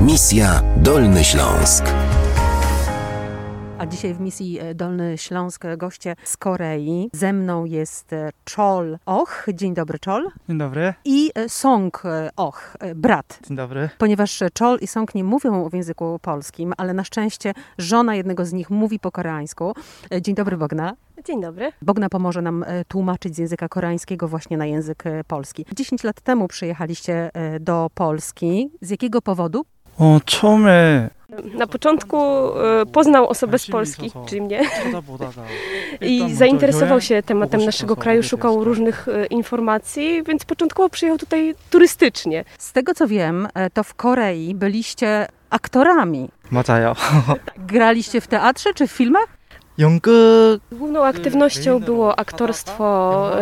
Misja Dolny Śląsk. A dzisiaj w misji e, Dolny Śląsk goście z Korei. Ze mną jest e, Chol Och. Dzień dobry, Chol. Dzień dobry. I e, Song Och, brat. Dzień dobry. Ponieważ Chol i Song nie mówią w języku polskim, ale na szczęście żona jednego z nich mówi po koreańsku. Dzień dobry, Bogna. Dzień dobry. Bogna pomoże nam tłumaczyć z języka koreańskiego właśnie na język polski. 10 lat temu przyjechaliście do Polski. Z jakiego powodu? 어, 처음에 Na początku e, poznał osobę z 관심이 Polski, 있어서 czyli mnie, 찾아보다가 일단 i 먼저 zainteresował 여행 się tematem 보고 naszego 싶어서 kraju, 오게 szukał 됐어요. różnych e, informacji, więc początkowo przyjechał tutaj turystycznie. Z tego co wiem, e, to w Korei byliście aktorami. 맞아요. Graliście w teatrze czy w filmach? 연극 Główną aktywnością było aktorstwo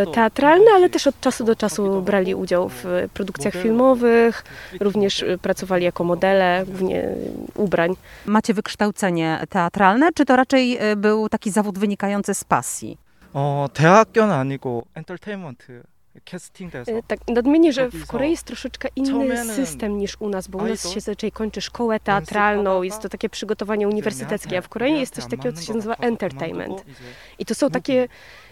e, teatralne, ale też od czasu do czasu brali udział w e, produkcjach filmowych, również e, pracowali jako modele, głównie e, ubrań. Macie wykształcenie teatralne, czy to raczej e, był taki zawód wynikający z pasji? 어, 대학교는 아니고 엔터테인먼트 캐스팅돼서 E, Tak, nadmienię, że w Robizo. Korei jest troszeczkę inny 처음에는 system niż u nas, bo u nas 아이돌? się zazwyczaj kończy szkołę teatralną, jest to takie przygotowanie uniwersyteckie, a w Korei jest coś takiego, co się nazywa entertainment. I to są takie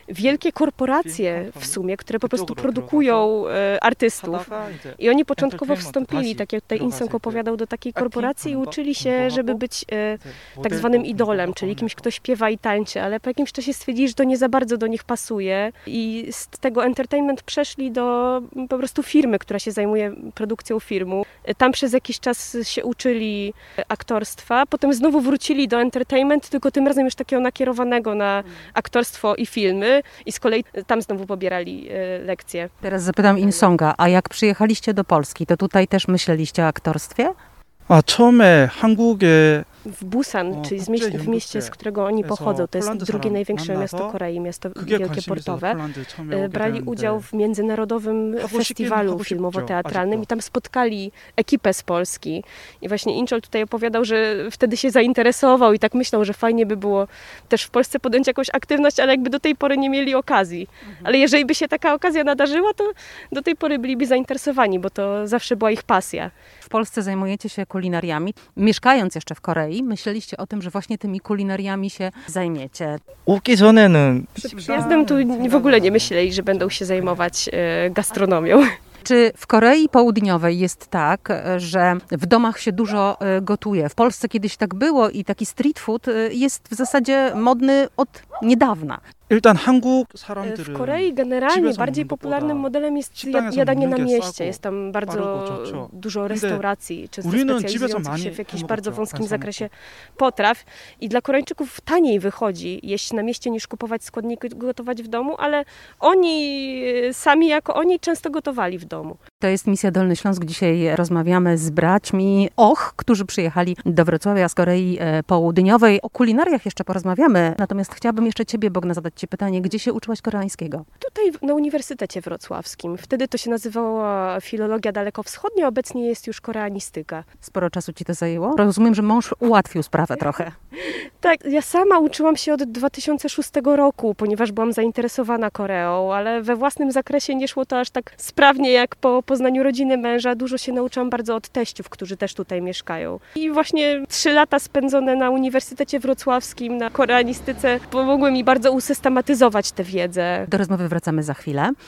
wielkie korporacje w sumie, które po prostu produkują e, artystów. I oni początkowo wstąpili, tak jak tutaj Insong opowiadał, do takiej korporacji i uczyli się, żeby być e, tak zwanym idolem, czyli kimś, kto śpiewa i tańczy, ale po jakimś czasie stwierdzili, że to nie za bardzo do nich pasuje i z tego entertainment przeszli do mm, po prostu firmy, która się zajmuje produkcją filmu. E, Tam przez jakiś czas się uczyli e, aktorstwa, potem znowu wrócili do entertainment, tylko tym razem już takiego nakierowanego na aktorstwo i filmy i z kolei tam znowu pobierali e, lekcje. Teraz zapytam Insonga, a jak przyjechaliście do Polski, to tutaj też myśleliście o aktorstwie? 아, 처음에 한국에 w Busan, czyli z mieś- w mieście, z którego oni pochodzą, to jest drugie największe miasto Korei, miasto wielkie portowe, e, brali udział w międzynarodowym festiwalu filmowo-teatralnym i tam spotkali ekipę z Polski. I właśnie Inchol tutaj opowiadał, że wtedy się zainteresował i tak myślał, że fajnie by było też w Polsce podjąć jakąś aktywność, ale jakby do tej pory nie mieli okazji. Ale jeżeli by się taka okazja nadarzyła, to do tej pory byliby zainteresowani, bo to zawsze była ich pasja. W Polsce zajmujecie się kulinariami. Mieszkając jeszcze w Korei, kolei myśleliście o tym, że właśnie tymi kulinariami się zajmiecie? Łuki Zonenen. Przed przyjazdem tu w ogóle nie myśleli, że będą się zajmować e, gastronomią. Czy w Korei Południowej jest tak, e, że w domach się dużo e, gotuje? W Polsce kiedyś tak było i taki street food jest w zasadzie modny od niedawna. W Korei generalnie bardziej popularnym modelem jest jadanie na mieście. Jest tam bardzo dużo restauracji, często specjalizujących się w jakimś bardzo wąskim zakresie potraw. I dla Koreańczyków taniej wychodzi jeść na mieście niż kupować składniki i gotować w domu, ale oni e, sami jako oni często gotowali w domu. To jest Misja Dolny Śląsk. Dzisiaj rozmawiamy z braćmi Och, którzy przyjechali do Wrocławia z Korei e, Południowej. O kulinariach jeszcze porozmawiamy, natomiast chciałabym jeszcze ciebie, Bogna, zadać ci pytanie, gdzie się uczyłaś koreańskiego? Tutaj na Uniwersytecie Wrocławskim. Wtedy to się nazywała filologia dalekowschodnia, obecnie jest już koreanistyka. Sporo czasu ci to zajęło? Rozumiem, że mąż ułatwił sprawę trochę. Tak, ja sama uczyłam się od 2006 roku, ponieważ byłam zainteresowana Koreą, ale we własnym zakresie nie szło to aż tak sprawnie jak po poznaniu rodziny męża. Dużo się nauczyłam bardzo od teściów, którzy też tutaj mieszkają. I właśnie trzy lata spędzone na Uniwersytecie Wrocławskim, na koreanistyce, pomogły mi bardzo usystematyzować tę wiedzę. Do rozmowy wracamy za chwilę.